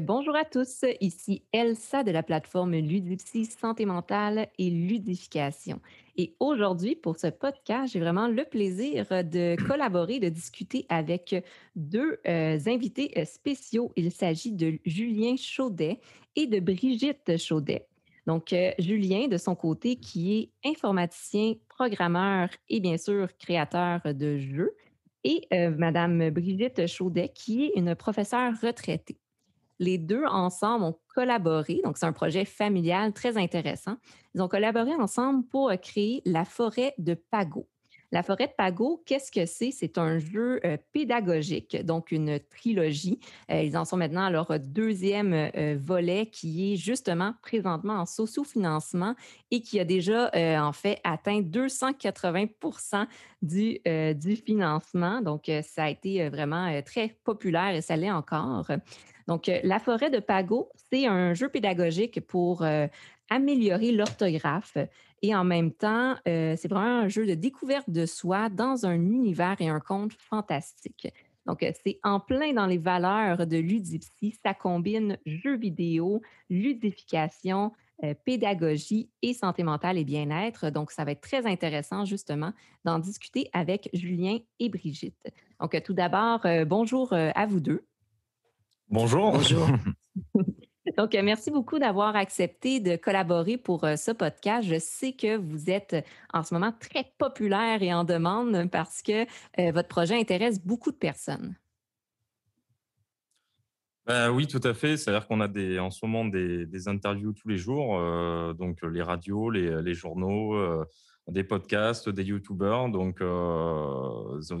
Bonjour à tous. Ici Elsa de la plateforme Ludipsy Santé mentale et ludification. Et aujourd'hui, pour ce podcast, j'ai vraiment le plaisir de collaborer, de discuter avec deux euh, invités euh, spéciaux. Il s'agit de Julien Chaudet et de Brigitte Chaudet. Donc, euh, Julien, de son côté, qui est informaticien, programmeur et bien sûr créateur de jeux. Et Madame Brigitte Chaudet, qui est une professeure retraitée. Les deux ensemble ont collaboré, donc c'est un projet familial très intéressant. Ils ont collaboré ensemble pour euh, créer la forêt de Pago. La forêt de Pago, qu'est-ce que c'est? C'est un jeu euh, pédagogique, donc une trilogie. Euh, ils en sont maintenant à leur deuxième volet qui est justement présentement en socio-financement et qui a déjà en fait atteint 280 du, du financement. Donc, ça a été vraiment très populaire et ça l'est encore. Donc, euh, La forêt de Pago, c'est un jeu pédagogique pour euh, améliorer l'orthographe et en même temps, euh, c'est vraiment un jeu de découverte de soi dans un univers et un conte fantastique. Donc, c'est en plein dans les valeurs de Ludipsy. Ça combine jeux vidéo, ludification, pédagogie et santé mentale et bien-être. Donc, ça va être très intéressant justement d'en discuter avec Julien et Brigitte. Donc, tout d'abord, bonjour à vous deux. Bonjour. Bonjour. Donc, euh, merci beaucoup d'avoir accepté de collaborer pour euh, ce podcast. Je sais que vous êtes en ce moment très populaire et en demande parce que euh, votre projet intéresse beaucoup de personnes. Ben oui, tout à fait. C'est-à-dire qu'on a des, en ce moment des, interviews tous les jours, donc les radios, les, journaux, des podcasts, des youtubeurs. Donc,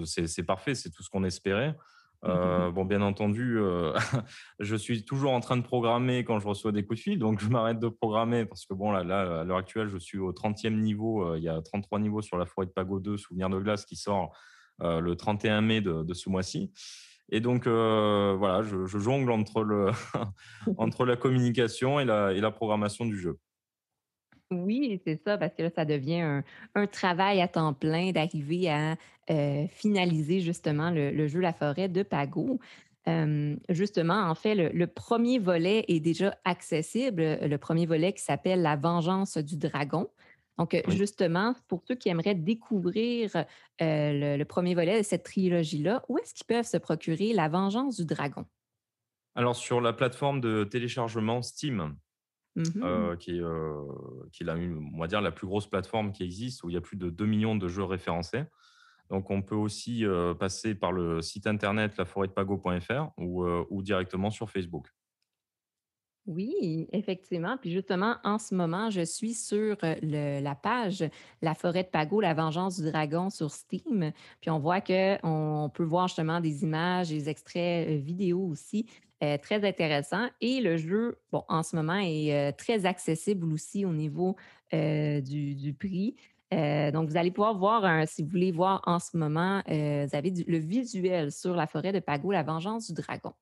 c'est parfait, c'est tout ce qu'on espérait. Euh, bon, bien entendu, euh, je suis toujours en train de programmer quand je reçois des coups de fil, donc je m'arrête de programmer parce que bon, là, là à l'heure actuelle, je suis au 30e niveau. Euh, il y a 33 niveaux sur la forêt de Pago 2, Souvenir de glace, qui sort le 31 mai de, ce mois-ci. Et donc, voilà, je, jongle entre, le entre la communication et la, et la programmation du jeu. Oui, c'est ça, parce que là, ça devient un, travail à temps plein d'arriver à euh, finaliser justement le, jeu La forêt de Pago. justement, en fait, le, premier volet est déjà accessible, le premier volet qui s'appelle La vengeance du dragon. Donc, justement, pour ceux qui aimeraient découvrir euh, le, le, premier volet de cette trilogie-là, où est-ce qu'ils peuvent se procurer La vengeance du dragon? Alors, sur la plateforme de téléchargement Steam, Mmh euh, qui, est, euh, qui est la, on va dire, la plus grosse plateforme qui existe, où il y a plus de 2 millions de jeux référencés. Donc, on peut aussi euh, passer par le site internet laforêtpago.fr ou, ou directement sur Facebook. Oui, effectivement. Puis justement, en ce moment, je suis sur la page La forêt de Pago, la vengeance du dragon sur Steam. Puis on voit qu'on peut voir justement des images, des extraits vidéo aussi euh, très intéressant. Et le jeu, bon, en ce moment, est euh, très accessible aussi au niveau euh, du, prix. donc, vous allez pouvoir voir, si vous voulez voir en ce moment, vous avez le visuel sur la forêt de Pago, la vengeance du dragon.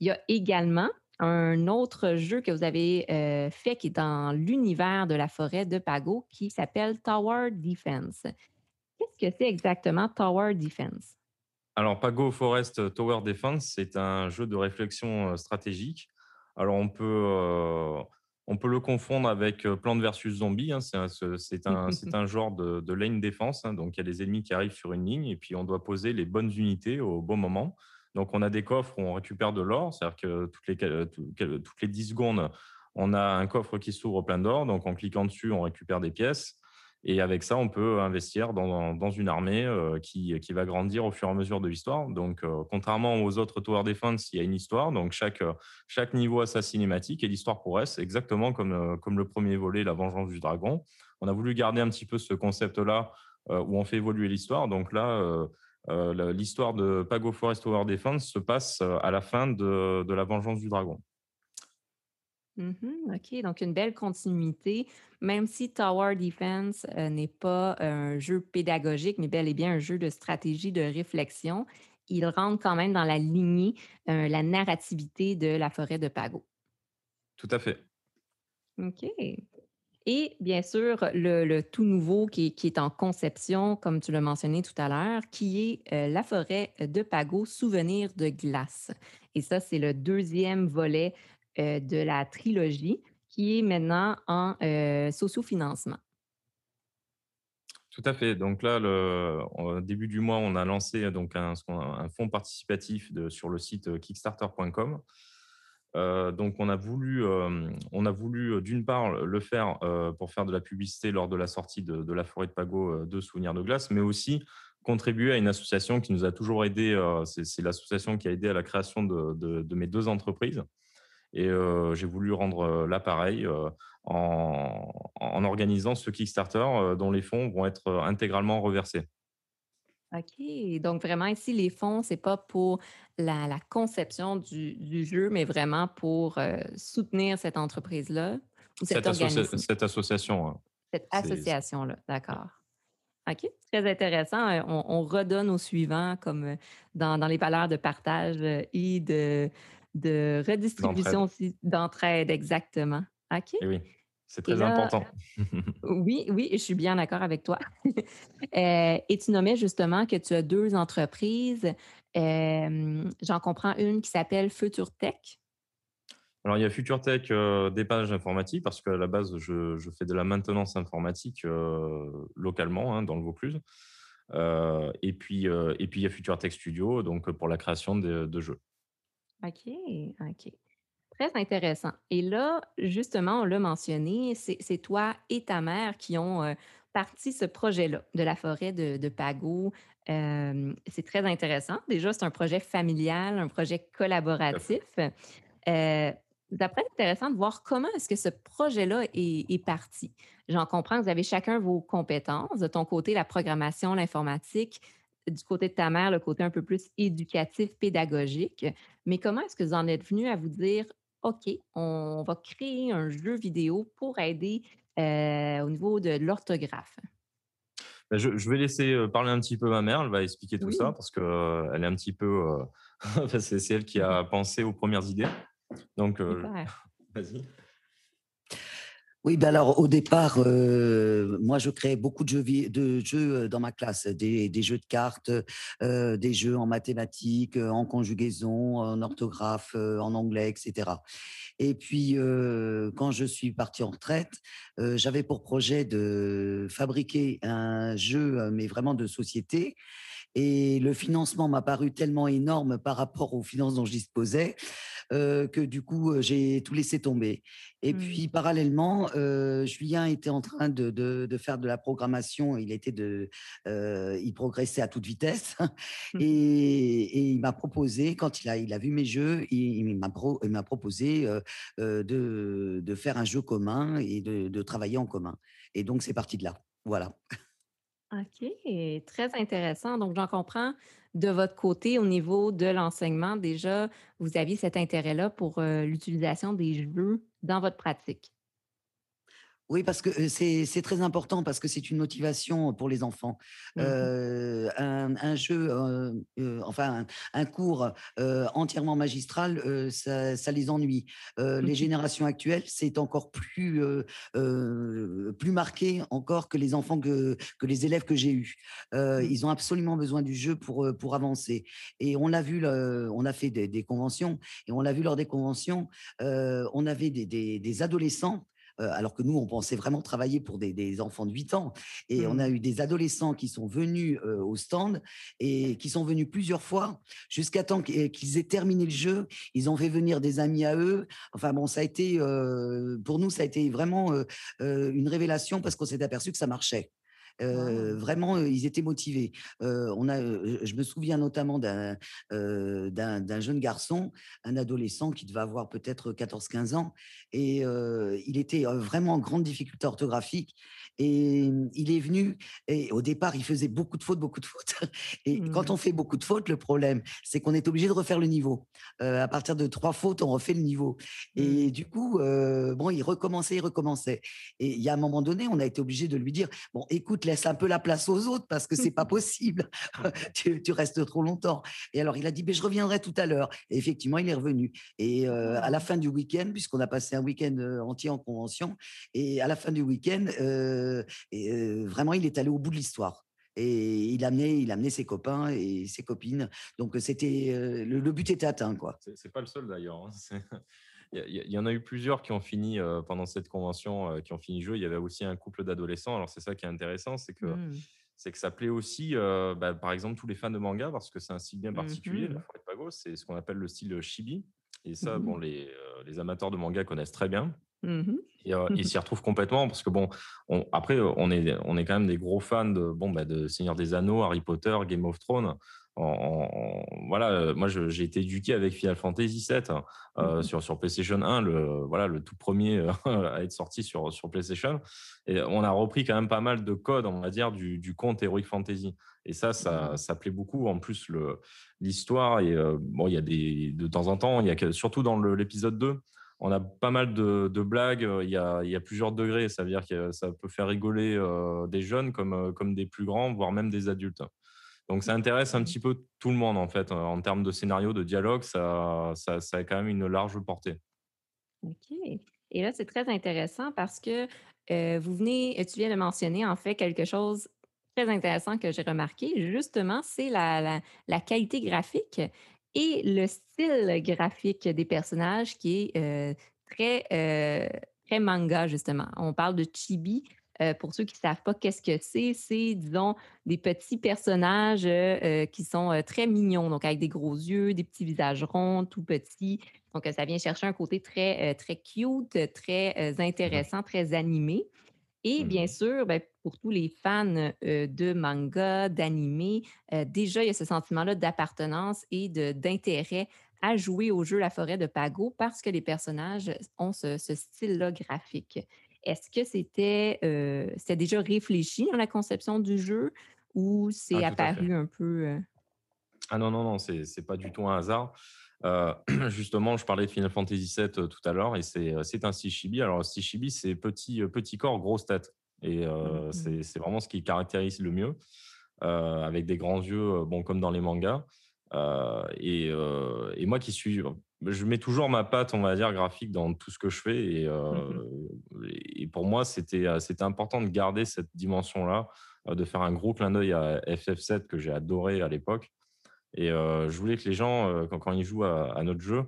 Il y a également un autre jeu que vous avez fait qui est dans l'univers de la forêt de Pago qui s'appelle Tower Defense. Qu'est-ce que c'est exactement Tower Defense? Alors, Pago Forest Tower Defense, c'est un jeu de réflexion euh, stratégique. Alors, on peut, euh, on peut le confondre avec euh, Plante versus Zombie. Hein. C'est un, un, genre de, lane défense. Hein. Donc, il y a des ennemis qui arrivent sur une ligne et puis on doit poser les bonnes unités au bon moment. Donc, on a des coffres où on récupère de l'or. C'est-à-dire que toutes les, toutes les 10 secondes, on a un coffre qui s'ouvre plein d'or. Donc, en cliquant dessus, on récupère des pièces. Et avec ça, on peut investir dans, une armée euh, qui, qui, va grandir au fur et à mesure de l'histoire. Donc, euh, contrairement aux autres Tower Defense, il y a une histoire. Donc, chaque, chaque niveau a sa cinématique et l'histoire progresse exactement comme, euh, comme le premier volet, La Vengeance du Dragon. On a voulu garder un petit peu ce concept-là où on fait évoluer l'histoire. Donc là, l'histoire de Pago Forest Tower Defense se passe à la fin de, de La Vengeance du Dragon. Mmh OK, donc une belle continuité, même si Tower Defense euh, n'est pas un jeu pédagogique, mais bel et bien un jeu de stratégie, de réflexion, il rentre quand même dans la lignée, euh, la narrativité de la forêt de Pago. Tout à fait. OK. Et bien sûr, le, tout nouveau qui, est en conception, comme tu l'as mentionné tout à l'heure, qui est euh, la forêt de Pago, souvenir de glace. Et ça, c'est le deuxième volet euh, de la trilogie qui est maintenant en euh, sociofinancement. Tout à fait. Donc là, au début du mois, on a lancé donc un, un fonds participatif sur le site kickstarter.com euh, donc, on a voulu, euh, on a voulu euh, d'une part le faire pour faire de la publicité lors de la sortie de, la forêt de Pago de Souvenirs de glace, mais aussi contribuer à une association qui nous a toujours aidé. c'est l'association qui a aidé à la création de, mes deux entreprises. Et j'ai voulu rendre l'appareil en, en, organisant ce Kickstarter dont les fonds vont être intégralement reversés. OK. Donc, vraiment, ici, les fonds, c'est pas pour la, conception du, jeu, mais vraiment pour euh, soutenir cette entreprise-là ou cette, cette association. Hein. Cette association-là, d'accord. OK, très intéressant. On, redonne au suivant, comme euh, dans, les valeurs de partage et de, de redistribution aussi, d'entraide, exactement. OK? Eh oui. C'est très important. oui, oui, je suis bien d'accord avec toi. Euh, et tu nommais justement que tu as deux entreprises. Euh, j'en comprends une qui s'appelle Future Tech. Alors, il y a Future Tech euh, des pages informatiques parce qu'à la base, je, fais de la maintenance informatique localement hein, dans le Vaucluse. et, puis, et puis, il y a Future Tech Studio donc, pour la création de, de jeux. OK, OK. Très intéressant. Et là, justement, on l'a mentionné, c'est toi et ta mère qui ont euh, parti ce projet-là de la forêt de, de Pago. Euh, c'est très intéressant. Déjà, c'est un projet familial, un projet collaboratif. Euh, D'après, intéressant de voir comment est-ce que ce projet-là est, est, parti. J'en comprends que vous avez chacun vos compétences. De ton côté, la programmation, l'informatique. Du côté de ta mère, le côté un peu plus éducatif, pédagogique. Mais comment est-ce que vous en êtes venu à vous dire, OK, on va créer un jeu vidéo pour aider euh, au niveau de l'orthographe. Ben, je, vais laisser euh, parler un petit peu ma mère, elle va expliquer tout ça parce qu'elle euh, est un petit peu. c'est elle qui a pensé aux premières idées. Donc, vas-y. Oui, ben alors au départ, euh, moi je créais beaucoup de jeux, euh, dans ma classe, des, jeux de cartes, euh, des jeux en mathématiques, en conjugaison, en orthographe, en anglais, etc. Et puis quand je suis partie en retraite, j'avais pour projet de fabriquer un jeu, mais vraiment de société. Et le financement m'a paru tellement énorme par rapport aux finances dont je disposais que du coup, j'ai tout laissé tomber. Et mmh. puis, parallèlement, Julien était en train de, de, faire de la programmation. Il était de, il progressait à toute vitesse. Mmh. Et, et, il m'a proposé, quand il a, il a vu mes jeux, il, il m'a pro, proposé de, de faire un jeu commun et de travailler en commun. Et donc, c'est parti de là. Voilà. OK, très intéressant. Donc, j'en comprends de votre côté au niveau de l'enseignement. Déjà, vous aviez cet intérêt-là pour l'utilisation des jeux dans votre pratique. Oui, parce que c'est très important, parce que c'est une motivation pour les enfants. Mmh un, jeu, enfin un, cours entièrement magistral, ça, ça, les ennuie. les générations actuelles, c'est encore plus, plus marqué encore que les enfants, que, que les élèves que j'ai eus. Mmh. Ils ont absolument besoin du jeu pour, pour avancer. Et on l'a vu, on a fait des, conventions, et on l'a vu lors des conventions, on avait des, des, des adolescents alors que nous, on pensait vraiment travailler pour des, enfants de 8 ans. Et on a mmh. eu des adolescents qui sont venus euh, au stand et qui sont venus plusieurs fois jusqu'à temps qu'ils aient terminé le jeu. Ils ont fait venir des amis à eux. Enfin bon, ça a été, euh, pour nous, ça a été vraiment une révélation parce qu'on s'est aperçu que ça marchait. Vraiment, ils étaient motivés. on a, je me souviens notamment d'un d'un jeune garçon, un adolescent qui devait avoir peut-être 14-15 ans, et il était vraiment en grande difficulté orthographique. Et il est venu, et au départ, il faisait beaucoup de fautes, beaucoup de fautes. Et quand mmh. on fait beaucoup de fautes, le problème, c'est qu'on est obligé de refaire le niveau. à partir de trois fautes, on refait le niveau. Et mmh. du coup, bon, il recommençait, il recommençait. Et il y a un moment donné, on a été obligé de lui dire, bon, écoute, écoute, laisse un peu la place aux autres parce que c'est pas possible. tu, restes trop longtemps. Et alors, il a dit, mais je reviendrai tout à l'heure. Et effectivement, il est revenu. Et à la fin du week-end, puisqu'on a passé un week-end entier en convention, et à la fin du week-end, vraiment, il est allé au bout de l'histoire et il amenait, il amenait ses copains et ses copines. Donc c'était le, but était atteint, quoi. C'est pas le seul d'ailleurs. Hein. Il y, en a eu plusieurs qui ont fini pendant cette convention, qui ont fini le jeu. Il y avait aussi un couple d'adolescents. Alors c'est ça qui est intéressant, c'est que mmh. c'est que ça plaît aussi, bah, par exemple, tous les fans de manga parce que c'est un style bien particulier. La mmh forêt de Pago, c'est ce qu'on appelle le style chibi. Et ça, bon, mmh les, les amateurs de manga connaissent très bien. Mmh et, ils s'y retrouvent complètement parce que bon, après on est on est quand même des gros fans de bon bah, de Seigneur des Anneaux, Harry Potter, Game of Thrones. Voilà, moi j'ai été éduqué avec Final Fantasy VII hein, mmh sur sur PlayStation 1, le voilà le tout premier à être sorti sur sur PlayStation. Et on a repris quand même pas mal de codes, on va dire du, du conte Heroic Fantasy. Et ça, ça, mmh ça plaît beaucoup. En plus, le l'histoire et bon, il y a des de temps en temps, il y a surtout dans l'épisode 2 on a pas mal de, blagues. Euh, il y, a, plusieurs degrés. Ça veut dire que ça peut faire rigoler euh, des jeunes comme, euh, comme des plus grands, voire même des adultes. Donc ça intéresse un petit peu tout le monde en fait. En termes de scénario, de dialogue, ça, a quand même une large portée. OK. Et là, c'est très intéressant parce que vous venez, tu viens de mentionner en fait quelque chose très intéressant que j'ai remarqué. Justement, c'est la, qualité graphique et le style graphique des personnages qui est très, très manga, justement. On parle de chibi. Pour ceux qui ne savent pas qu'est-ce que c'est, c'est, disons, des petits personnages qui sont très mignons, donc avec des gros yeux, des petits visages ronds, tout petits. Donc, ça vient chercher un côté très, très cute, très mmh intéressant, très animé. Et bien mmh sûr, ben, pour tous les fans de manga, d'anime, déjà, il y a ce sentiment-là d'appartenance et d'intérêt à jouer au jeu La forêt de Pago parce que les personnages ont ce, style-là graphique. Est-ce que c'était déjà réfléchi dans la conception du jeu ou c'est ah, apparu un peu. Ah non, non, non, c'est pas du tout un hasard. Euh, justement, je parlais de Final Fantasy VII euh, tout à l'heure et c'est euh, un Sishibi. Alors, Sishibi, c'est petit, petit corps, grosse tête. Et mmh c'est vraiment ce qui caractérise le mieux, avec des grands yeux, bon, comme dans les mangas. Et, et, moi qui suis. Je mets toujours ma patte, on va dire, graphique dans tout ce que je fais. Et, mmh et pour moi, c'était important de garder cette dimension-là, de faire un gros clin d'œil à FF7 que j'ai adoré à l'époque. Et je voulais que les gens, quand, ils jouent à, notre jeu,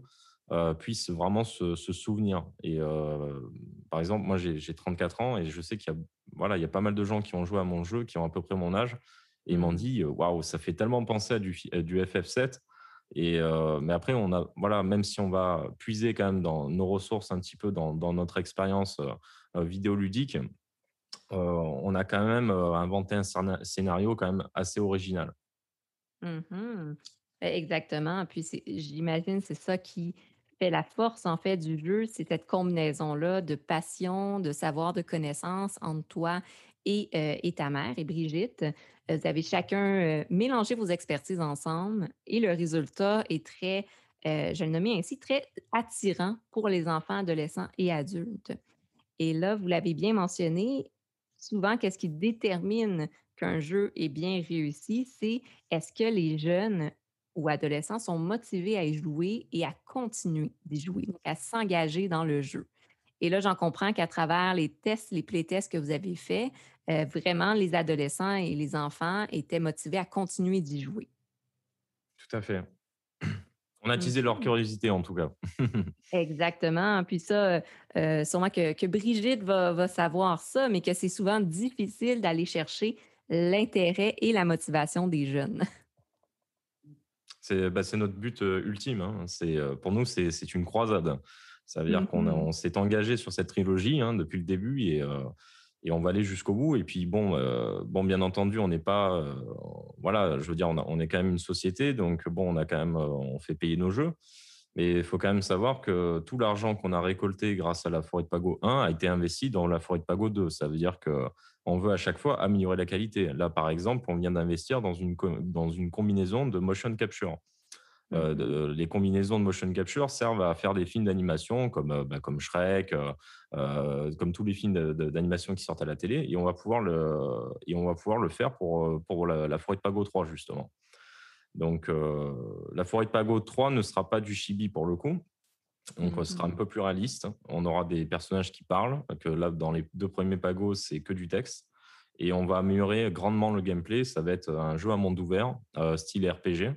puissent vraiment se, souvenir. Et par exemple, moi, j'ai 34 ans et je sais qu'il y, a, voilà, il y a pas mal de gens qui ont joué à mon jeu, qui ont à peu près mon âge, et ils m'ont mmh dit Waouh, ça fait tellement penser à du, du FF7. Et, mais après, on a, voilà, même si on va puiser quand même dans nos ressources un petit peu dans, notre expérience vidéoludique, on a quand même inventé un scénario quand même assez original. Mmh exactement. Puis j'imagine c'est ça qui fait la force en fait du jeu, c'est cette combinaison-là de passion, de savoir, de connaissance entre toi et, et ta mère et Brigitte. Vous avez chacun mélangé vos expertises ensemble et le résultat est très, je le nommais ainsi, très attirant pour les enfants, adolescents et adultes. Et là, vous l'avez bien mentionné, souvent, qu'est-ce qui détermine qu'un jeu est bien réussi, c'est est-ce que les jeunes ou adolescents sont motivés à y jouer et à continuer d'y jouer, donc à s'engager dans le jeu. Et là, j'en comprends qu'à travers les tests, les playtests que vous avez faits, euh, vraiment, les adolescents et les enfants étaient motivés à continuer d'y jouer. Tout à fait. On a attisé leur curiosité, en tout cas. Exactement. Puis ça, euh, sûrement que, Brigitte va, va, savoir ça, mais que c'est souvent difficile d'aller chercher l'intérêt et la motivation des jeunes. C'est bah, notre but ultime. Hein. pour nous, c'est une croisade. Ça veut dire qu'on mm-hmm. s'est engagé sur cette trilogie hein, depuis le début et, et, on va aller jusqu'au bout. Et puis, bon, bon bien entendu, on n'est pas. voilà, je veux dire, on, est quand même une société. Donc, bon, on a quand même. on fait payer nos jeux. Mais il faut quand même savoir que tout l'argent qu'on a récolté grâce à la forêt de Pago 1 a été investi dans la forêt de Pago 2. Ça veut dire que on veut à chaque fois améliorer la qualité. Là, par exemple, on vient d'investir dans une, dans une combinaison de motion capture. Mmh les combinaisons de motion capture servent à faire des films d'animation comme, bah, comme Shrek, comme tous les films d'animation qui sortent à la télé, et on va pouvoir le, et on va pouvoir le faire pour, pour la, forêt de Pago 3, justement. Donc, la forêt de Pago 3 ne sera pas du chibi pour le coup. Donc, ce sera un mmh peu plus réaliste. On aura des personnages qui parlent, que là, dans les deux premiers Pagos, c'est que du texte. Et on va améliorer grandement le gameplay. Ça va être un jeu à monde ouvert, style RPG,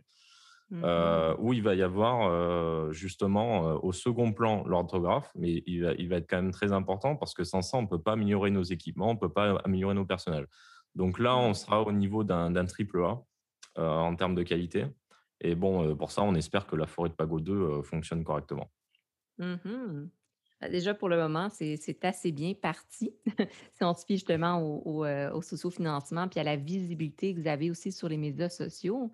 mmh où il va y avoir justement au second plan l'orthographe, mais il va, il va, être quand même très important parce que sans ça, on ne peut pas améliorer nos équipements, on ne peut pas améliorer nos personnages. Donc là, on sera au niveau d'un triple A en termes de qualité. Et bon, pour ça, on espère que la forêt de Pago 2 fonctionne correctement. Mmh bah, déjà, pour le moment, c'est assez bien parti. Si on se fie justement au au, socio-financement puis à la visibilité que vous avez aussi sur les médias sociaux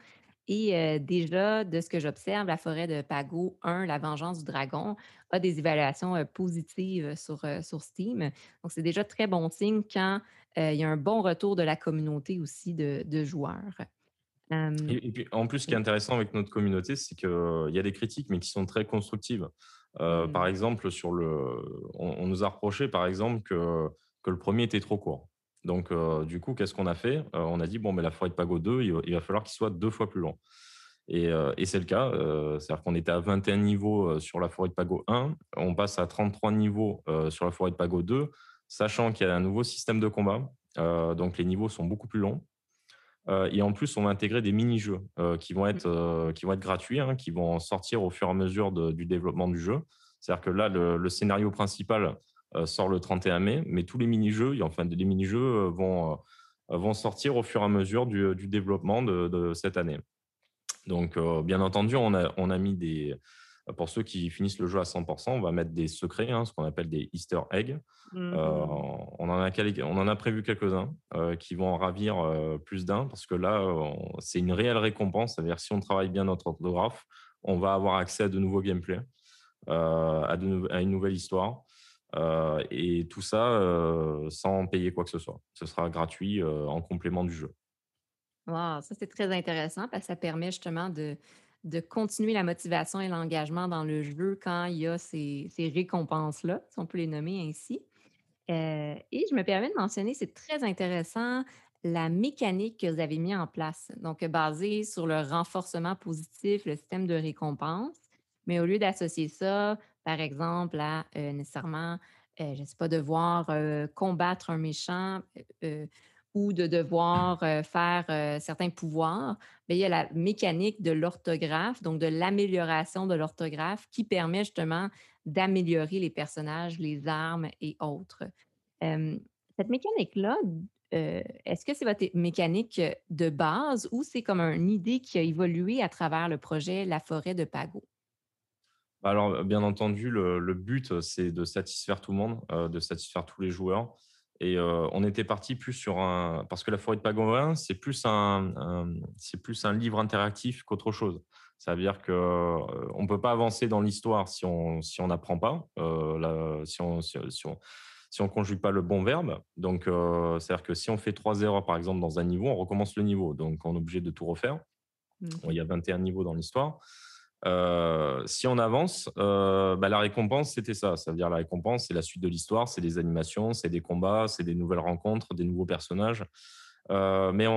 et déjà, de ce que j'observe, la forêt de Pago 1, La vengeance du dragon, a des évaluations, positives, sur, sur Steam. Donc c'est déjà très bon signe quand, il y a un bon retour de la communauté aussi de de joueurs. et puis, en plus, ce qui est intéressant avec notre communauté, c'est qu'il y a des critiques, mais qui sont très constructives. Par mmh. exemple, sur le, on, nous a reproché, par exemple, que, que le premier était trop court. Donc, euh, du coup, qu'est-ce qu'on a fait? Euh, On a dit, bon, mais la forêt de Pago 2, il, va falloir qu'il soit deux fois plus long. Et, et c'est le cas. C'est-à-dire qu'on était à 21 niveaux sur la forêt de Pago 1. On passe à 33 niveaux sur la forêt de Pago 2, sachant qu'il y a un nouveau système de combat. donc, les niveaux sont beaucoup plus longs. Euh, et en plus, on va intégrer des mini-jeux euh, qui, vont être, euh, qui vont être gratuits, hein, qui vont sortir au fur et à mesure du développement du jeu. C'est-à-dire que là, le, scénario principal sort le 31 mai, mais tous les mini-jeux, enfin, les mini-jeux vont, vont sortir au fur et à mesure du, développement de, cette année. Donc, bien entendu, on a, on a mis des, pour ceux qui finissent le jeu à 100%, on va mettre des secrets, hein, ce qu'on appelle des Easter eggs. Mmh euh, on, en a on en a prévu quelques-uns euh, qui vont en ravir euh, plus d'un parce que là, c'est une réelle récompense. C'est-à-dire si on travaille bien notre orthographe, on va avoir accès à de nouveaux gameplays, à, à, une nouvelle histoire. Et tout ça sans payer quoi que ce soit. Ce sera gratuit en complément du jeu. Wow, ça c'est très intéressant parce que ça permet justement de, de continuer la motivation et l'engagement dans le jeu quand il y a ces, récompenses-là, si on peut les nommer ainsi. Euh, et je me permets de mentionner, c'est très intéressant, la mécanique que vous avez mis en place, donc basée sur le renforcement positif, le système de récompense, mais au lieu d'associer ça, par exemple, à nécessairement, je ne sais pas, devoir combattre un méchant, ou de devoir faire certains pouvoirs, mais il y a la mécanique de l'orthographe, donc de l'amélioration de l'orthographe qui permet justement d'améliorer les personnages, les armes et autres. cette mécanique-là, est-ce que c'est votre mécanique de base ou c'est comme une idée qui a évolué à travers le projet La forêt de Pago? Alors, bien entendu, le, but, c'est de satisfaire tout le monde, de satisfaire tous les joueurs. Et on était parti plus sur un. Parce que la forêt de Pagouin, c'est plus un, c'est plus un livre interactif qu'autre chose. Ça veut dire qu'on ne peut pas avancer dans l'histoire si on si n'apprend pas, si on si, on, conjugue pas le bon verbe. Donc, c'est-à-dire que si on fait trois erreurs, par exemple, dans un niveau, on recommence le niveau. Donc, on est obligé de tout refaire. Mmh. il y a 21 niveaux dans l'histoire. Euh, si on avance, euh, bah, la récompense, c'était ça. Ça veut dire la récompense, c'est la suite de l'histoire, c'est des animations, c'est des combats, c'est des nouvelles rencontres, des nouveaux personnages. Euh, mais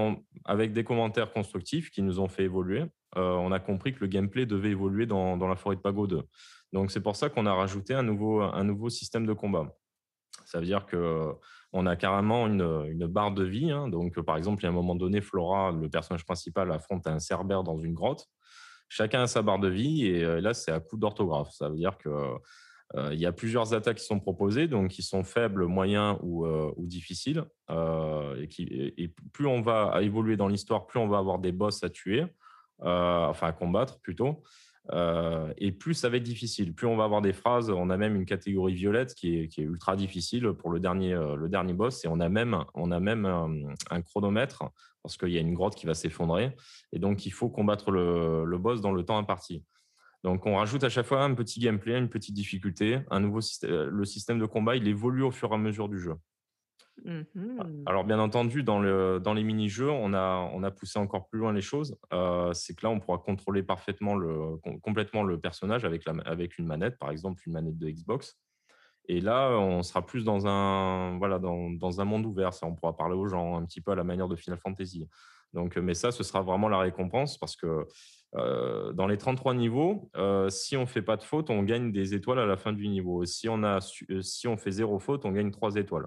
avec des commentaires constructifs qui nous ont fait évoluer, on a compris que le gameplay devait évoluer dans, la forêt de Pago 2. Donc c'est pour ça qu'on a rajouté un nouveau, système de combat. Ça veut dire que on a carrément une, barre de vie. Hein. Donc, par exemple, a un moment donné, Flora, le personnage principal, affronte un cerbère dans une grotte chacun a sa barre de vie et euh, là, c'est à coup d'orthographe. Ça veut dire que euh, il y a plusieurs attaques qui sont proposées, donc qui sont faibles, moyens ou, euh, difficiles. et, plus on va évoluer dans l'histoire, plus on va avoir des boss à tuer, enfin à combattre plutôt. et plus ça va être difficile. Plus on va avoir des phrases, on a même une catégorie violette qui est, ultra difficile pour le dernier, le dernier boss. Et on a même, on a même un chronomètre parce qu'il y a une grotte qui va s'effondrer. Et donc, il faut combattre le, boss dans le temps imparti. Donc, on rajoute à chaque fois un petit gameplay, une petite difficulté, un nouveau système. Le système de combat, il évolue au fur et à mesure du jeu. Mmh alors, bien entendu, dans, le, dans les mini-jeux, on a, on a poussé encore plus loin les choses. c'est que là, on pourra contrôler parfaitement le, complètement le personnage avec, la, avec une manette, par exemple une manette de Xbox. Et là, on sera plus dans un, voilà, dans, dans un monde ouvert. On pourra parler aux gens un petit peu à la manière de Final Fantasy. Donc, mais ça, ce sera vraiment la récompense parce que dans les 33 niveaux, si on ne fait pas de faute, on gagne des étoiles à la fin du niveau. Si on, a, si on fait zéro faute, on gagne trois étoiles.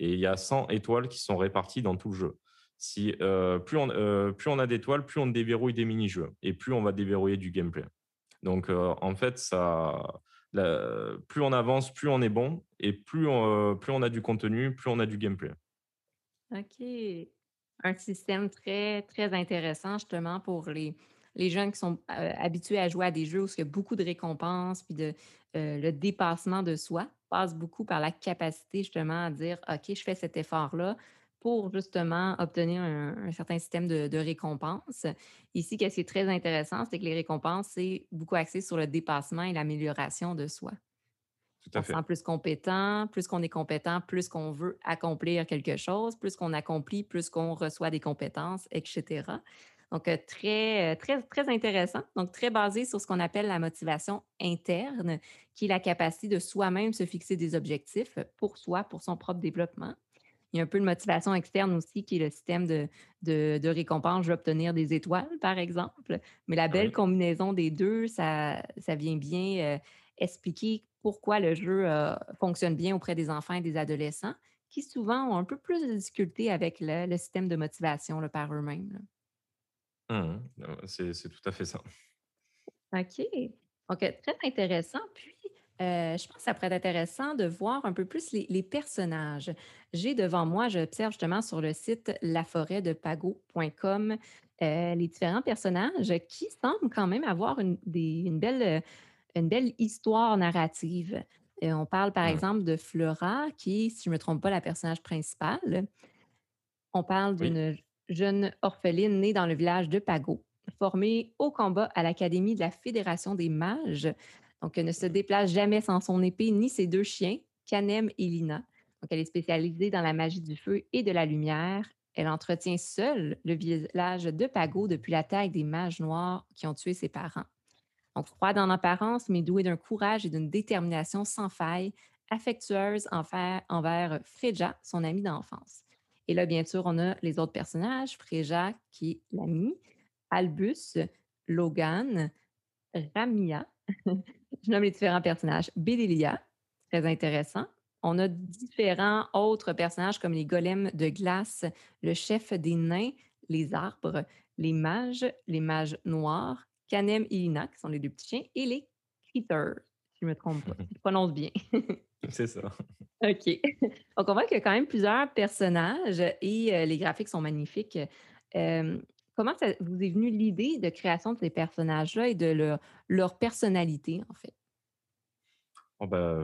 Et il y a 100 étoiles qui sont réparties dans tout le jeu. Si, plus, on, plus on a d'étoiles, plus on déverrouille des mini-jeux et plus on va déverrouiller du gameplay. Donc, en fait, ça, plus on avance, plus on est bon et plus on, plus on a du contenu, plus on a du gameplay. OK. Un système très, très intéressant justement pour les, les jeunes qui sont habitués à jouer à des jeux où il y a beaucoup de récompenses, puis de, le dépassement de soi passe beaucoup par la capacité justement à dire OK, je fais cet effort-là pour justement obtenir un, certain système de, de récompense. Ici, ce qui est très intéressant, c'est que les récompenses, c'est beaucoup axé sur le dépassement et l'amélioration de soi. Tout à on se sent plus compétent, plus qu'on est compétent, plus qu'on veut accomplir quelque chose, plus qu'on accomplit, plus qu'on reçoit des compétences, etc. Donc, très, très, très intéressant. Donc, très basé sur ce qu'on appelle la motivation interne, qui est la capacité de soi-même se fixer des objectifs pour soi, pour son propre développement. Il y a un peu de motivation externe aussi, qui est le système de, de, récompense. Je vais obtenir des étoiles, par exemple. Mais la belle combinaison des deux, ça, ça vient bien expliquer pourquoi le jeu fonctionne bien auprès des enfants et des adolescents, qui souvent ont un peu plus de difficultés avec le, système de motivation par eux-mêmes. Mmh c'est tout à fait ça. OK. Donc, très intéressant. Puis, je pense que ça pourrait être intéressant de voir un peu plus les, personnages. J'ai devant moi, j'observe justement sur le site laforêtdepago.com les différents personnages qui semblent quand même avoir une, une, belle, une belle histoire narrative. on parle par mmh. exemple de Flora, qui, si je ne me trompe pas, la personnage principale. On parle d'une jeune orpheline née dans le village de Pago, formée au combat à l'Académie de la Fédération des mages. Donc, elle ne se déplace jamais sans son épée ni ses deux chiens, Canem et Lina. Donc, elle est spécialisée dans la magie du feu et de la lumière. Elle entretient seule le village de Pago depuis l'attaque des mages noirs qui ont tué ses parents. Donc, froide en apparence, mais douée d'un courage et d'une détermination sans faille, affectueuse envers, envers Freja, son amie d'enfance. Et là, bien sûr, on a les autres personnages, Fréja, qui est l'ami, Albus, Logan, Ramia, je nomme les différents personnages, Bélilia, très intéressant. On a différents autres personnages comme les golems de glace, le chef des nains, les arbres, les mages, les mages noirs, Canem et Ina, qui sont les deux petits chiens, et les critters, si je ne me trompe pas. Je prononce bien. C'est ça. OK. Donc, on voit qu'il y a quand même plusieurs personnages et euh, les graphiques sont magnifiques. Comment ça vous est venue l'idée de création de ces personnages-là et de leur, leur, personnalité, en fait? Oh ben,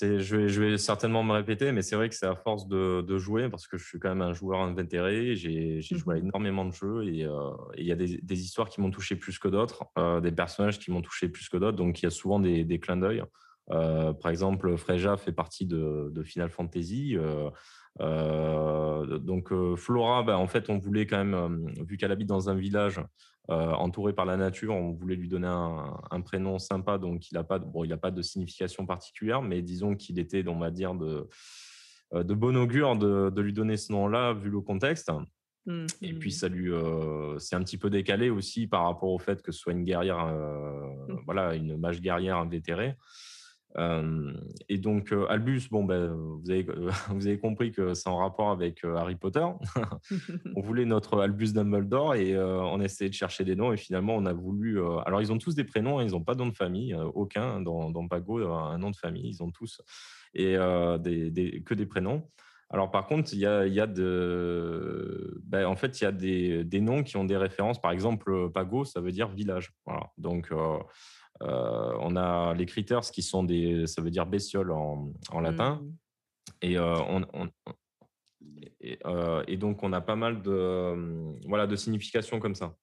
je, vais, je vais certainement me répéter, mais c'est vrai que c'est à force de, de, jouer, parce que je suis quand même un joueur invétéré, j'ai joué à mmh énormément de jeux et euh, il y a des, des histoires qui m'ont touché plus que d'autres, euh, des personnages qui m'ont touché plus que d'autres, donc il y a souvent des, des clins d'œil. Euh, par exemple, Freja fait partie de, Final Fantasy. Euh, donc Flora, ben, en fait, on voulait quand même, vu qu'elle habite dans un village entouré par la nature, on voulait lui donner un, prénom sympa. Donc il n'a pas, bon, il pas de signification particulière, mais disons qu'il était, on va dire, de, de bon augure de, lui donner ce nom-là, vu le contexte. Mmh, Et puis mmh. ça lui, c'est un petit peu décalé aussi par rapport au fait que ce soit une guerrière, mmh. voilà, une mage guerrière invétérée et donc, Albus, bon, ben, vous, avez, vous avez compris que c'est en rapport avec Harry Potter. on voulait notre Albus Dumbledore et on essayait de chercher des noms. Et finalement, on a voulu. alors, ils ont tous des prénoms, hein, ils n'ont pas de nom de famille, aucun dans, dans, Pago un nom de famille, ils ont tous. Et des, que des prénoms. Alors, par contre, il y a, y a de, ben, en fait, il y a des, des, noms qui ont des références. Par exemple, Pago, ça veut dire village. Voilà. Donc, euh, on a les critters qui sont des, ça veut dire bestioles en, latin. Mmh. Et, euh, on, euh, et, donc, on a pas mal de, voilà, de significations comme ça,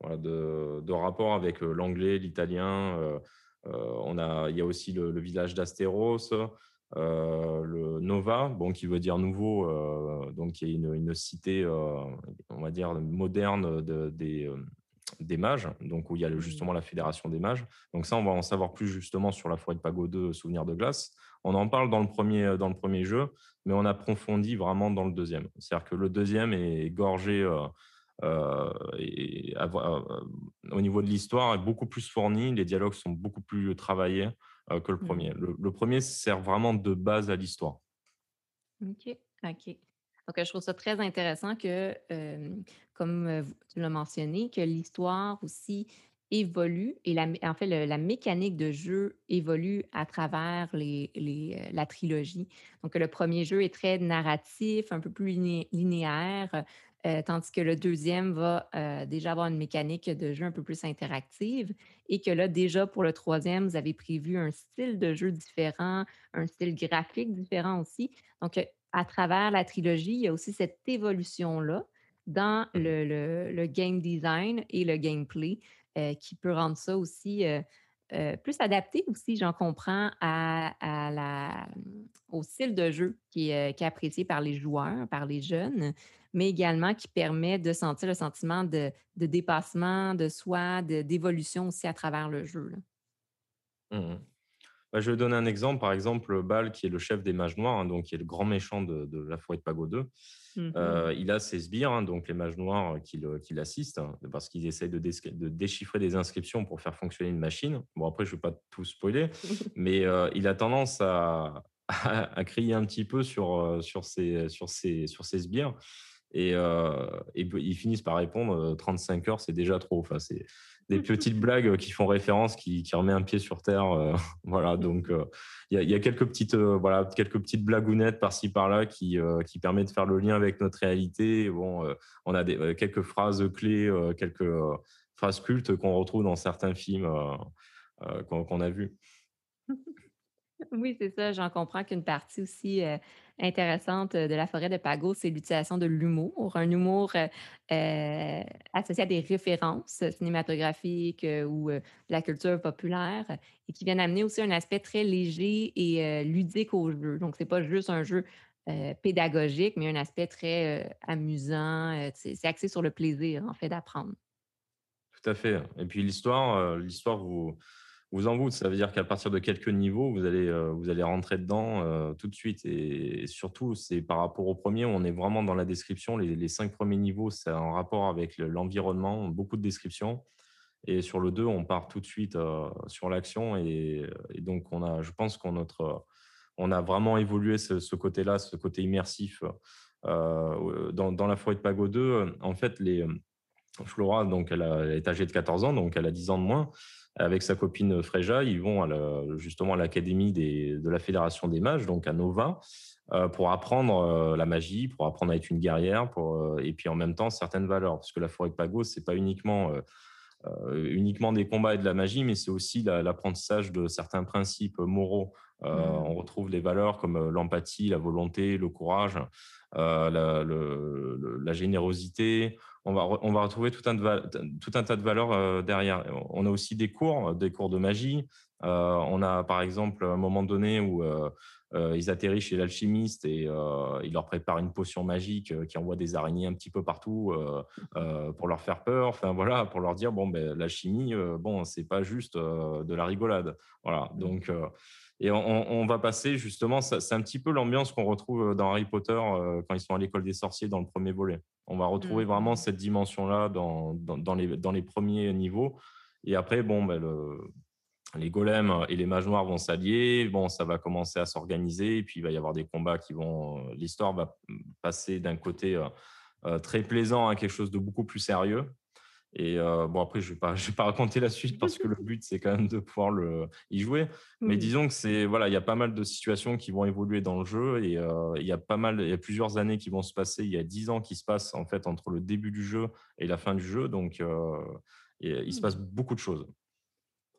voilà, de, de rapport avec l'anglais, l'italien. on a, il y a aussi le, village d'Astéros. le Nova, bon, qui veut dire nouveau, donc qui est une, une cité, on va dire, moderne de, des, des mages, donc où il y a mmh. justement la fédération des mages. Donc ça, on va en savoir plus justement sur la forêt de Pago 2, Souvenir de glace. On en parle dans le premier, dans le premier jeu, mais on approfondit vraiment dans le deuxième. C'est-à-dire que le deuxième est gorgé euh, euh, et, euh, au niveau de l'histoire, est beaucoup plus fourni. Les dialogues sont beaucoup plus travaillés que le mmh. premier. Le, premier sert vraiment de base à l'histoire. OK, OK. Donc, je trouve ça très intéressant que, comme tu l'as mentionné, que l'histoire aussi évolue et la, en fait, la mécanique de jeu évolue à travers les, la trilogie. Donc, le premier jeu est très narratif, un peu plus linéaire, tandis que le deuxième va déjà avoir une mécanique de jeu un peu plus interactive et que là, déjà pour le troisième, vous avez prévu un style de jeu différent, un style graphique différent aussi. Donc, à travers la trilogie, il y a aussi cette évolution-là dans mmh. le, game design et le gameplay euh, qui peut rendre ça aussi euh, euh, plus adapté aussi, j'en comprends, à, la, au style de jeu qui est, qui est, apprécié par les joueurs, par les jeunes, mais également qui permet de sentir le sentiment de, dépassement de soi, d'évolution aussi à travers le jeu. Mmh bah, je vais donner un exemple. Par exemple, Bal, qui est le chef des mages noirs, hein, donc qui est le grand méchant de, la forêt de Pago 2. Mmh euh, il a ses sbires, hein, donc les mages noirs qui, l'assistent, hein, parce qu'ils essayent de, déchiffrer des inscriptions pour faire fonctionner une machine. Bon, après, je ne vais pas tout spoiler, mais euh, il a tendance à, crier un petit peu sur, euh, sur, ses, sur, ses, sur ses sbires. Et, ils finissent par répondre 35 heures, c'est déjà trop. Enfin, c'est des petites blagues qui font référence, qui, qui remet un pied sur terre. Euh, voilà, donc euh, il y, a quelques petites, euh, voilà, quelques petites blagounettes par-ci par-là qui, qui permettent de faire le lien avec notre réalité. Bon, on a des, quelques phrases clés, quelques phrases cultes qu'on retrouve dans certains films qu'on a vus. Oui, c'est ça. J'en comprends qu'une partie aussi intéressante de la forêt de Pago, c'est l'utilisation de l'humour, un humour associé à des références cinématographiques ou de la culture populaire et qui viennent amener aussi un aspect très léger et ludique au jeu. Donc, c'est pas juste un jeu pédagogique, mais un aspect très amusant. c'est axé sur le plaisir, en fait, d'apprendre. Tout à fait. Et puis l'histoire, l'histoire vous vous en vous, ça veut dire qu'à partir de quelques niveaux, vous allez, euh, vous allez rentrer dedans euh, tout de suite. Et, surtout, c'est par rapport au premier, on est vraiment dans la description. Les, cinq premiers niveaux, c'est en rapport avec l'environnement, beaucoup de descriptions. Et sur le 2, on part tout de suite euh, sur l'action. Et, donc, on a, je pense qu'on on a vraiment évolué ce, côté-là, ce côté immersif. dans, dans, la forêt de Pago 2, en fait, les, Flora, donc, elle, elle est âgée de 14 ans, donc elle a 10 ans de moins avec sa copine Freja, ils vont justement à l'académie de la Fédération des mages, donc à Nova, euh, pour apprendre euh, la magie, pour apprendre à être une guerrière, pour, euh, et puis en même temps certaines valeurs, parce que la forêt de Pagos, c'est pas uniquement des combats et de la magie, mais c'est aussi l'apprentissage de certains principes moraux. Mmh. On retrouve des valeurs comme l'empathie, la volonté, le courage, la, la, générosité on va, on va retrouver tout un, tout un tas de valeurs euh, derrière. On a aussi des cours, des cours de magie. Euh, on a par exemple un moment donné où euh, ils atterrissent chez l'alchimiste et il leur prépare une potion magique qui envoie des araignées un petit peu partout pour leur faire peur. Enfin voilà, pour leur dire bon ben l'alchimie, bon c'est pas juste de la rigolade. Voilà mmh. donc et on, va passer justement, c'est un petit peu l'ambiance qu'on retrouve euh, dans Harry Potter euh, quand ils sont à l'école des sorciers dans le premier volet. On va retrouver vraiment mmh. cette dimension-là dans, dans, les, dans les premiers niveaux. Et après, bon, ben, les golems et les mages noirs vont s'allier. Bon, ça va commencer à s'organiser. Et puis, il va y avoir des combats qui vont. L'histoire va passer d'un côté euh, très plaisant à quelque chose de beaucoup plus sérieux. Et bon, après, je ne vais, pas, vais pas raconter la suite parce que le but, c'est quand même de pouvoir le, y jouer. Mais disons que c'est voilà, il y a pas mal de situations qui vont évoluer dans le jeu et il y a pas mal, il y a plusieurs années qui vont se passer. Il y a dix ans qui se passent en fait entre le début du jeu et la fin du jeu. Donc, il se passe mmh. beaucoup de choses.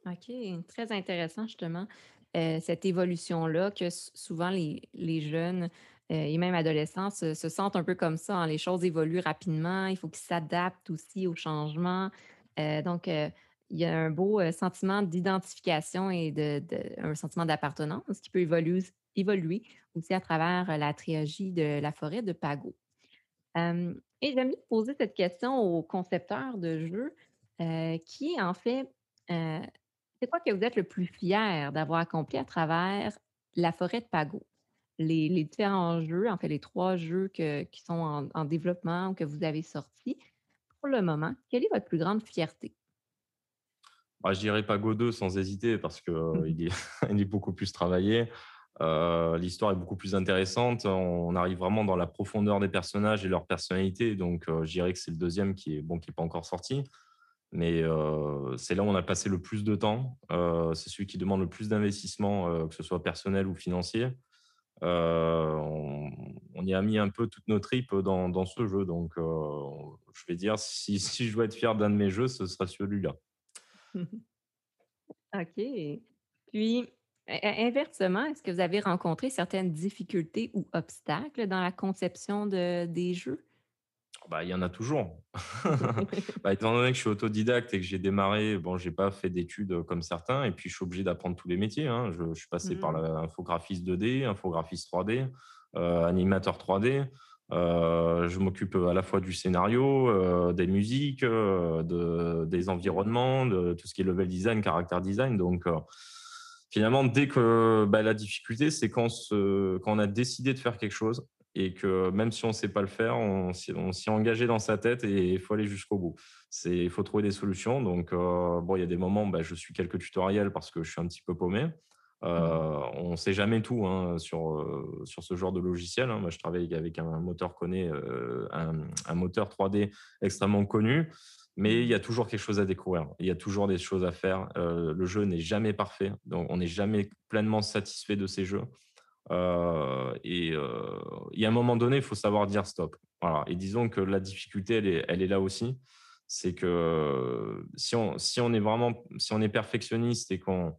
OK, très intéressant justement. cette évolution-là que souvent les, les jeunes euh, et même adolescents se, sentent un peu comme ça. Hein. Les choses évoluent rapidement, il faut qu'ils s'adaptent aussi aux changements. Euh, donc, euh, il y a un beau sentiment d'identification et un sentiment d'appartenance qui peut évoluer, aussi à travers la trilogie de La forêt de Pago. Euh, et j'aime bien poser cette question aux concepteurs de jeux, euh, qui en fait, euh, c'est quoi que vous êtes le plus fier d'avoir accompli à travers La forêt de Pago? Les, les différents jeux, en fait, les trois jeux que- qui sont en, en développement ou que vous avez sortis, pour le moment, quelle est votre plus grande fierté? Bah, je dirais pas Go 2 sans hésiter parce que euh, il est, il est beaucoup plus travaillé. Euh, l'histoire est beaucoup plus intéressante. On arrive vraiment dans la profondeur des personnages et leur personnalité. Donc, euh, je dirais que c'est le deuxième qui est bon, qui est pas encore sorti. Mais euh, c'est là où on a passé le plus de temps. C'est celui qui demande le plus d'investissement, que ce soit personnel ou financier. Euh, on, y a mis un peu toutes nos tripes dans, ce jeu. Donc, euh, je vais dire, si, je dois être fier d'un de mes jeux, ce sera celui-là. OK. Puis, inversement, est-ce que vous avez rencontré certaines difficultés ou obstacles dans la conception de, des jeux? Bah, il y en a toujours. Bah, étant donné que je suis autodidacte et que j'ai démarré, bon, j'ai pas fait d'études euh, comme certains, et puis je suis obligé d'apprendre tous les métiers. hein. Je, je suis passé par Mm. l'infographiste 2D, infographiste 3D, euh, animateur 3D. Euh, je m'occupe à la fois du scénario, euh, des musiques, euh, de, des environnements, de tout ce qui est level design, character design. Donc, euh, finalement, dès que bah, la difficulté, c'est quand on a décidé de faire quelque chose et que même si on ne sait pas le faire, on s'y on s'y est engagé dans sa tête et il faut aller jusqu'au bout. C'est, il faut trouver des solutions. Donc, euh, bon, il y a des moments, bah, je suis quelques tutoriels parce que je suis un petit peu paumé. Mhm. Euh, on ne sait jamais tout hein, sur, euh, sur ce genre de logiciel. hein. Moi, je travaille avec un moteur connu, un, un moteur 3D extrêmement connu, mais il y Mhm. a toujours quelque chose à découvrir. Il y a toujours des choses à faire. Le jeu n'est jamais parfait, donc on n'est jamais pleinement satisfait de ces jeux. Euh, et euh, il y a un moment donné, il faut savoir dire stop. Voilà. Et disons que la difficulté, elle est, elle est là aussi. C'est que si on, si on est vraiment, si on est perfectionniste et qu'on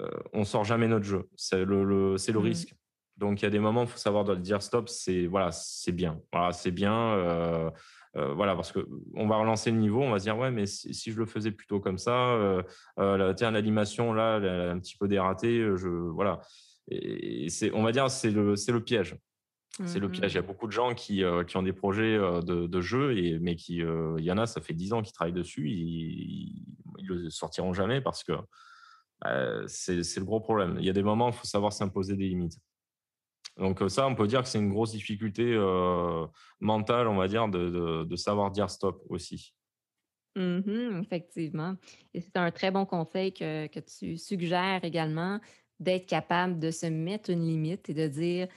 euh, on sort jamais notre jeu, c'est le, le- c'est le Mm. risque. Donc il y a des moments, il faut savoir dire stop. C'est voilà, c'est bien. Voilà, c'est bien. euh, euh, voilà, parce que on va relancer le niveau, on va se dire ouais, mais si, si je le faisais plutôt comme ça, euh, euh, l'animation là, elle a un petit peu dératé, je voilà. Et c'est, on va dire, c'est le, c'est le piège. C'est le piège. Il y a Mhm. beaucoup de gens qui, euh, qui ont des projets euh, de, de jeux, et, mais qui, euh, il y en a, ça fait 10 ans qu'ils travaillent dessus, ils ne le sortiront jamais parce que c'est c'est le gros problème. Il y a des moments où il faut savoir s'imposer des limites. Donc ça, on peut dire que c'est une grosse difficulté mentale, on va dire, de, de, de savoir dire stop aussi. Mhm, effectivement. Et c'est un très bon conseil que, que tu suggères également, d'être capable de se mettre une limite et de dire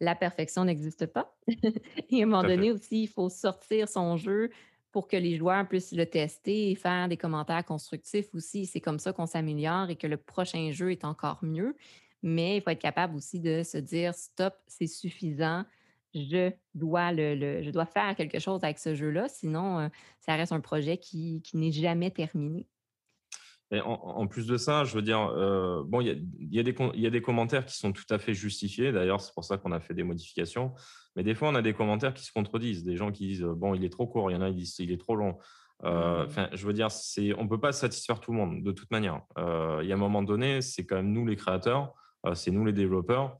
la perfection n'existe pas. Et à un moment donné aussi, il faut sortir son jeu pour que les joueurs puissent le tester et faire des commentaires constructifs aussi. C'est comme ça qu'on s'améliore et que le prochain jeu est encore mieux. Mais il faut être capable aussi de se dire stop, c'est suffisant. Je dois, le, le- je dois faire quelque chose avec ce jeu-là, sinon euh, ça reste un projet qui, qui n'est jamais terminé. Et en, en plus de ça, je veux dire, euh, bon, il y a, y des, com- il y a des commentaires qui sont tout à fait justifiés. D'ailleurs, c'est pour ça qu'on a fait des modifications. Mais des fois, on a des commentaires qui se contredisent. Des gens qui disent, euh, bon, il est trop court. Il y en a qui disent, il est trop long. Euh, Hmm. Enfin, je veux dire, c'est, on peut pas satisfaire tout le monde de toute manière. Il y a un moment donné, c'est quand même nous les créateurs, c'est nous les développeurs.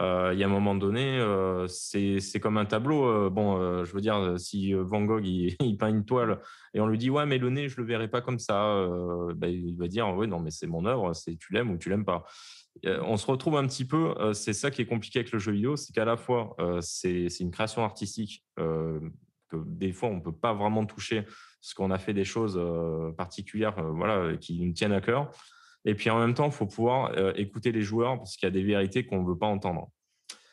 Euh, il y a un moment donné, euh, c'est comme un tableau. euh, bon, je veux dire, si Van Gogh il, peint une toile et on lui dit ouais, mais le nez, je le verrai pas comme ça, ben, il va dire ouais, non, mais c'est mon œuvre, c'est tu l'aimes ou tu l'aimes pas. On se retrouve un petit peu. c'est ça qui est compliqué avec le jeu vidéo, c'est qu'à la fois c'est une création artistique que des fois on peut pas vraiment toucher parce qu'on a fait des choses particulières, voilà, qui nous tiennent à cœur. Et puis en même temps, il faut pouvoir euh, écouter les joueurs parce qu'il y a des vérités qu'on ne veut pas entendre.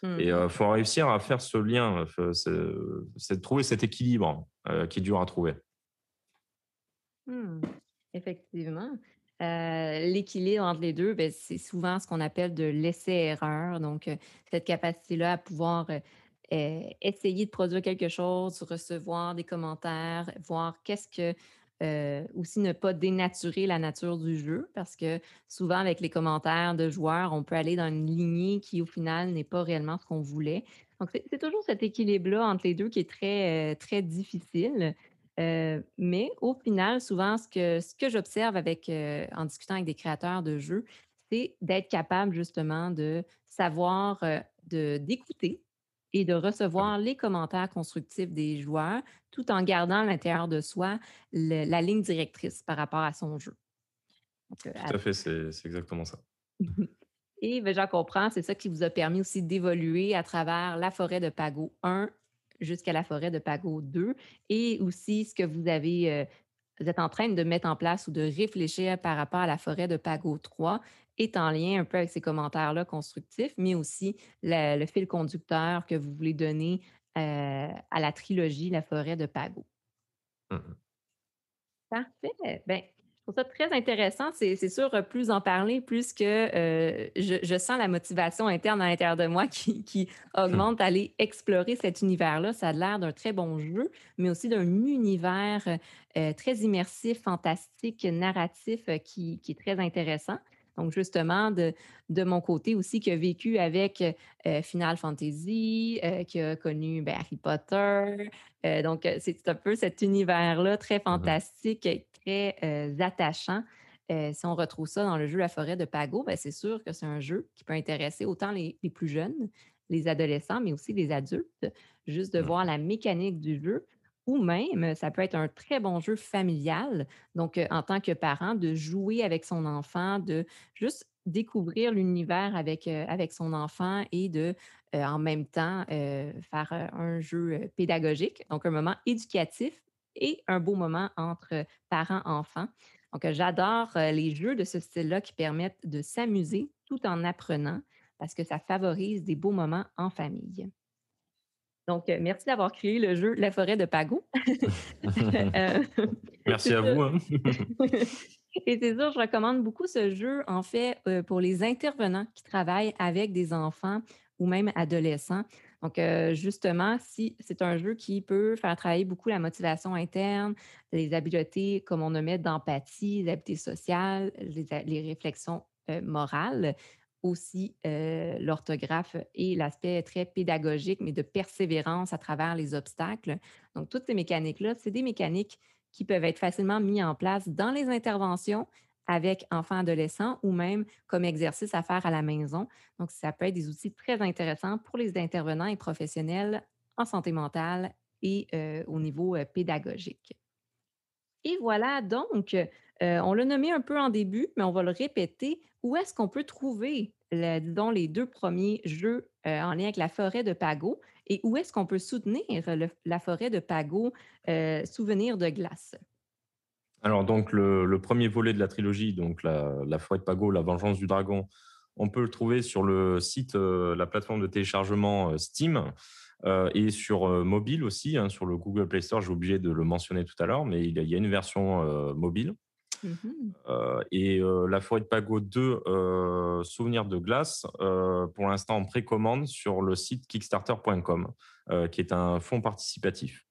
Et il Mhm. faut réussir à faire ce lien, euh, c'est de trouver cet équilibre euh, qui est dur à trouver. Hmm, Effectivement. Euh, l'équilibre entre les deux, ben, c'est souvent ce qu'on appelle de l'essai-erreur. Donc, euh, cette capacité-là à pouvoir euh, euh, essayer de produire quelque chose, recevoir des commentaires, voir qu'est-ce que. Euh, aussi ne pas dénaturer la nature du jeu, parce que souvent, avec les commentaires de joueurs, on peut aller dans une lignée qui, au final, n'est pas réellement ce qu'on voulait. Donc, c'est toujours cet équilibre-là entre les deux qui est très, euh, très difficile. Euh, mais au final, souvent, ce que, ce que j'observe avec, en discutant avec des créateurs de jeux, c'est d'être capable justement de savoir, de d'écouter et de recevoir les commentaires constructifs des joueurs, tout en gardant à l'intérieur de soi la ligne directrice par rapport à son jeu. tout à fait, c'est exactement ça. Et ben, j'en comprends, c'est ça qui vous a permis aussi d'évoluer à travers la forêt de Pago 1 jusqu'à la forêt de Pago 2 et aussi ce que vous avez, euh, vous êtes en train de mettre en place ou de réfléchir par rapport à la forêt de Pago 3 est en lien un peu avec ces commentaires-là constructifs, mais aussi le fil conducteur que vous voulez donner euh, à la trilogie La forêt de Pago. Mmh Parfait. Bien, je trouve ça très intéressant. C'est sûr, plus en parler, plus que euh, je, sens la motivation interne à l'intérieur de moi qui, qui augmente à aller explorer cet univers-là. Ça a l'air d'un très bon jeu, mais aussi d'un univers euh, très immersif, fantastique, narratif euh, qui, qui, est très intéressant. Donc, justement, de, de, mon côté aussi, qui a vécu avec Final Fantasy, qui a connu ben, Harry Potter. donc, c'est un peu cet univers-là très mmh fantastique très euh, attachant. Euh, si on retrouve ça dans le jeu La forêt de Pago, ben, c'est sûr que c'est un jeu qui peut intéresser autant les, plus jeunes, les adolescents, mais aussi les adultes, juste de mmh. voir la mécanique du jeu. Ou même, ça peut être un très bon jeu familial. Donc, en tant que parent, de jouer avec son enfant, de juste découvrir l'univers avec, avec son enfant et de, en même temps, faire un jeu pédagogique, donc un moment éducatif, et un beau moment entre parents-enfants. Donc, j'adore les jeux de ce style-là qui permettent de s'amuser tout en apprenant parce que ça favorise des beaux moments en famille. Donc, merci d'avoir créé le jeu La forêt de Pago. Euh, merci à vous. Hein. Et c'est sûr, je recommande beaucoup ce jeu, en fait, pour les intervenants qui travaillent avec des enfants ou même adolescents. Donc, justement, si c'est un jeu qui peut faire travailler beaucoup la motivation interne, les habiletés, comme on nommait, d'empathie, les habiletés sociales, les, réflexions morales, aussi l'orthographe et l'aspect très pédagogique, mais de persévérance à travers les obstacles. Donc, toutes ces mécaniques-là, c'est des mécaniques qui peuvent être facilement mises en place dans les interventions, avec enfants adolescents ou même comme exercice à faire à la maison. Donc, ça peut être des outils très intéressants pour les intervenants et professionnels en santé mentale et au niveau pédagogique. Et voilà, donc, euh, on l'a nommé un peu en début, mais on va le répéter. Où est-ce qu'on peut trouver, disons, les deux premiers jeux en lien avec la forêt de Pago? Et où est-ce qu'on peut soutenir la forêt de Pago Souvenir de glace? Alors, donc, le, premier volet de la trilogie, donc la, forêt de Pago, la vengeance du dragon, on peut le trouver sur le site, euh, la plateforme de téléchargement euh, Steam euh, et sur mobile aussi, hein, sur le Google Play Store. J'ai oublié de le mentionner tout à l'heure, mais il y a une version mobile. Mmh et la forêt de Pago 2, Souvenir de glace, pour l'instant en précommande sur le site kickstarter.com, qui est un fonds participatif.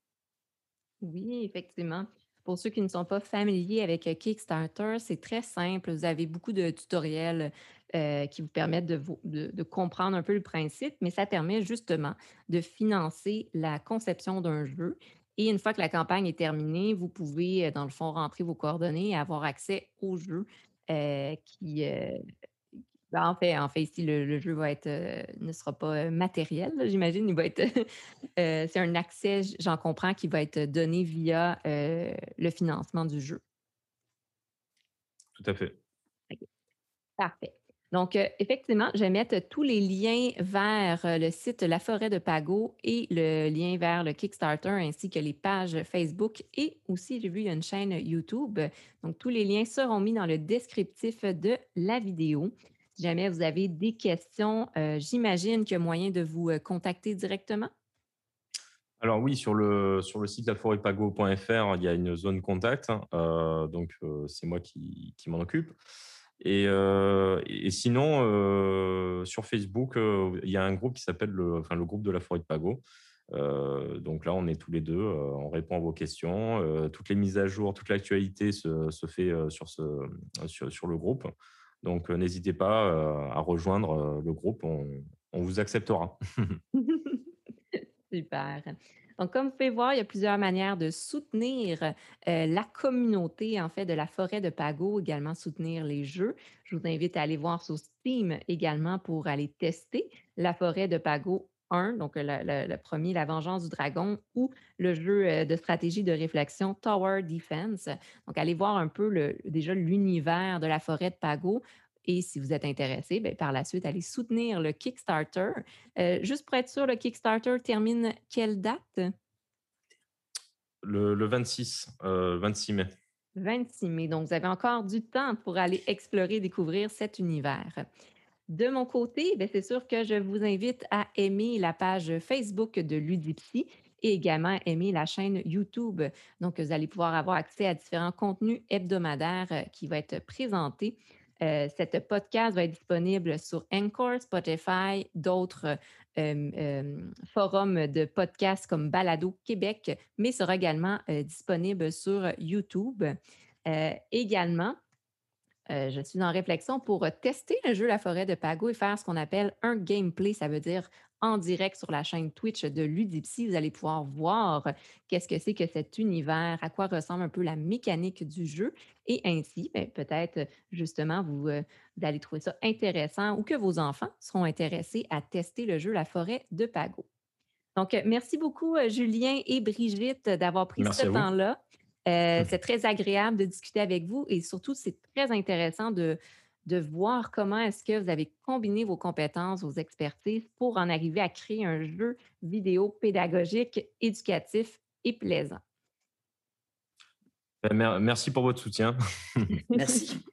Oui, effectivement. Pour ceux qui ne sont pas familiers avec euh, Kickstarter, c'est très simple. Vous avez beaucoup de tutoriels euh, qui vous permettent de, comprendre un peu le principe, mais ça permet justement de financer la conception d'un jeu. Et une fois que la campagne est terminée, vous pouvez, euh, dans le fond, rentrer vos coordonnées et avoir accès au jeu qui, ben, en fait, en fait, ici, le, jeu va être, euh, ne sera pas euh, matériel, j'imagine. Il va être, euh, c'est un accès, j'en comprends, qui va être donné via le financement du jeu. Tout à fait. Parfait. Donc, effectivement, je vais mettre tous les liens vers le site La Forêt de Pago et le lien vers le Kickstarter ainsi que les pages Facebook et aussi, j'ai vu, une chaîne YouTube. Donc, tous les liens seront mis dans le descriptif de la vidéo. Si jamais vous avez des questions, euh, j'imagine qu'il y a moyen de vous euh, contacter directement. Alors oui, sur le, sur le site laforêtpago.fr, il y a une zone contact. Hein, euh, donc, c'est moi qui, m'en occupe. Et, sinon, sur Facebook, il y a un groupe qui s'appelle le, groupe de la forêt de Pago. donc là, on est tous les deux, on répond à vos questions. toutes les mises à jour, toute l'actualité se, fait sur, le groupe. Donc, euh, n'hésitez pas euh, à rejoindre euh, le groupe, on, vous acceptera. Super. Donc, comme vous pouvez voir, il y a plusieurs manières de soutenir euh, la communauté, en fait, de la forêt de Pago, également soutenir les jeux. Je vous invite à aller voir sur Steam également pour aller tester la forêt de Pago 1, donc le, premier, La Vengeance du Dragon, ou le jeu euh, de stratégie de réflexion Tower Defense. Donc, allez voir un peu déjà l'univers de la forêt de Pago. Et si vous êtes intéressé, bien, par la suite, allez soutenir le Kickstarter. Euh, juste pour être sûr, le Kickstarter termine quelle date? Le, 26, 26 euh, mai. 26 mai. Donc, vous avez encore du temps pour aller explorer, découvrir cet univers. De mon côté, ben, c'est sûr que je vous invite à aimer la page Facebook de Ludipsy et également aimer la chaîne YouTube. Donc, vous allez pouvoir avoir accès à différents contenus hebdomadaires euh, qui vont être présentés euh, cette podcast va être disponible sur Encore, Spotify, d'autres euh, euh, forums de podcasts comme Balado Québec, mais sera également disponible sur YouTube. également, je suis en réflexion pour tester le jeu La forêt de Pago et faire ce qu'on appelle un gameplay. Ça veut dire en direct sur la chaîne Twitch de Ludipsy. Vous allez pouvoir voir qu'est-ce que c'est que cet univers, à quoi ressemble un peu la mécanique du jeu. Et ainsi, ben, peut-être justement, vous, euh, vous, allez trouver ça intéressant ou que vos enfants seront intéressés à tester le jeu La forêt de Pago. Donc, merci beaucoup, euh, Julien et Brigitte, d'avoir pris ce temps-là. Euh, c'est très agréable de discuter avec vous et surtout, c'est très intéressant de, de voir comment est-ce que vous avez combiné vos compétences, vos expertises pour en arriver à créer un jeu vidéo pédagogique, éducatif et plaisant. Ben, merci pour votre soutien. Merci.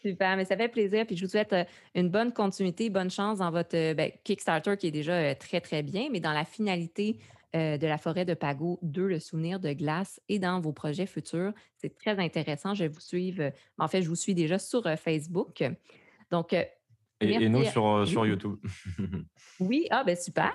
Super, mais ça fait plaisir. Puis je vous souhaite euh, une bonne continuité, bonne chance dans votre euh, ben, Kickstarter qui est déjà euh, très, très bien, mais dans la finalité euh, de la forêt de Pago 2, le souvenir de glace, et dans vos projets futurs. C'est très intéressant. Je vais vous suivre. Euh, en fait, je vous suis déjà sur euh, Facebook. Donc, et, nous sur, sur YouTube. oui, ah ben super.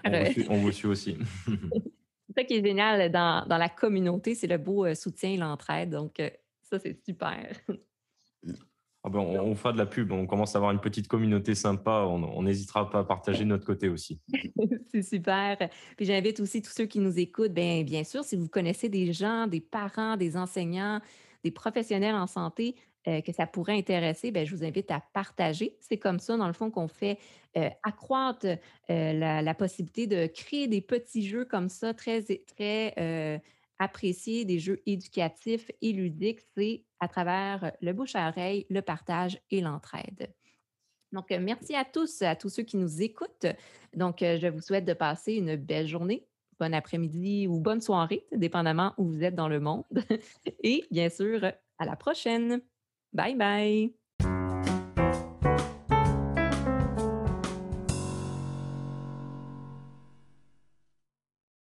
On vous suit, aussi. c'est ça qui est génial dans, dans la communauté, c'est le beau soutien et l'entraide. Donc, ça, c'est super. Ah ben, on, fera de la pub, on commence à avoir une petite communauté sympa, on n'hésitera pas à partager de notre côté aussi. C'est super. Puis j'invite aussi tous ceux qui nous écoutent, bien, bien sûr, si vous connaissez des gens, des parents, des enseignants, des professionnels en santé euh, que ça pourrait intéresser, bien, je vous invite à partager. C'est comme ça, dans le fond, qu'on fait euh, accroître euh, la, la, possibilité de créer des petits jeux comme ça, très, très apprécier des jeux éducatifs et ludiques, c'est à travers le bouche à oreille, le partage et l'entraide. Donc, euh, merci à tous, à tous ceux qui nous écoutent. Donc, euh, je vous souhaite de passer une belle journée, bon après-midi ou bonne soirée, dépendamment où vous êtes dans le monde. Et bien sûr, à la prochaine. Bye bye.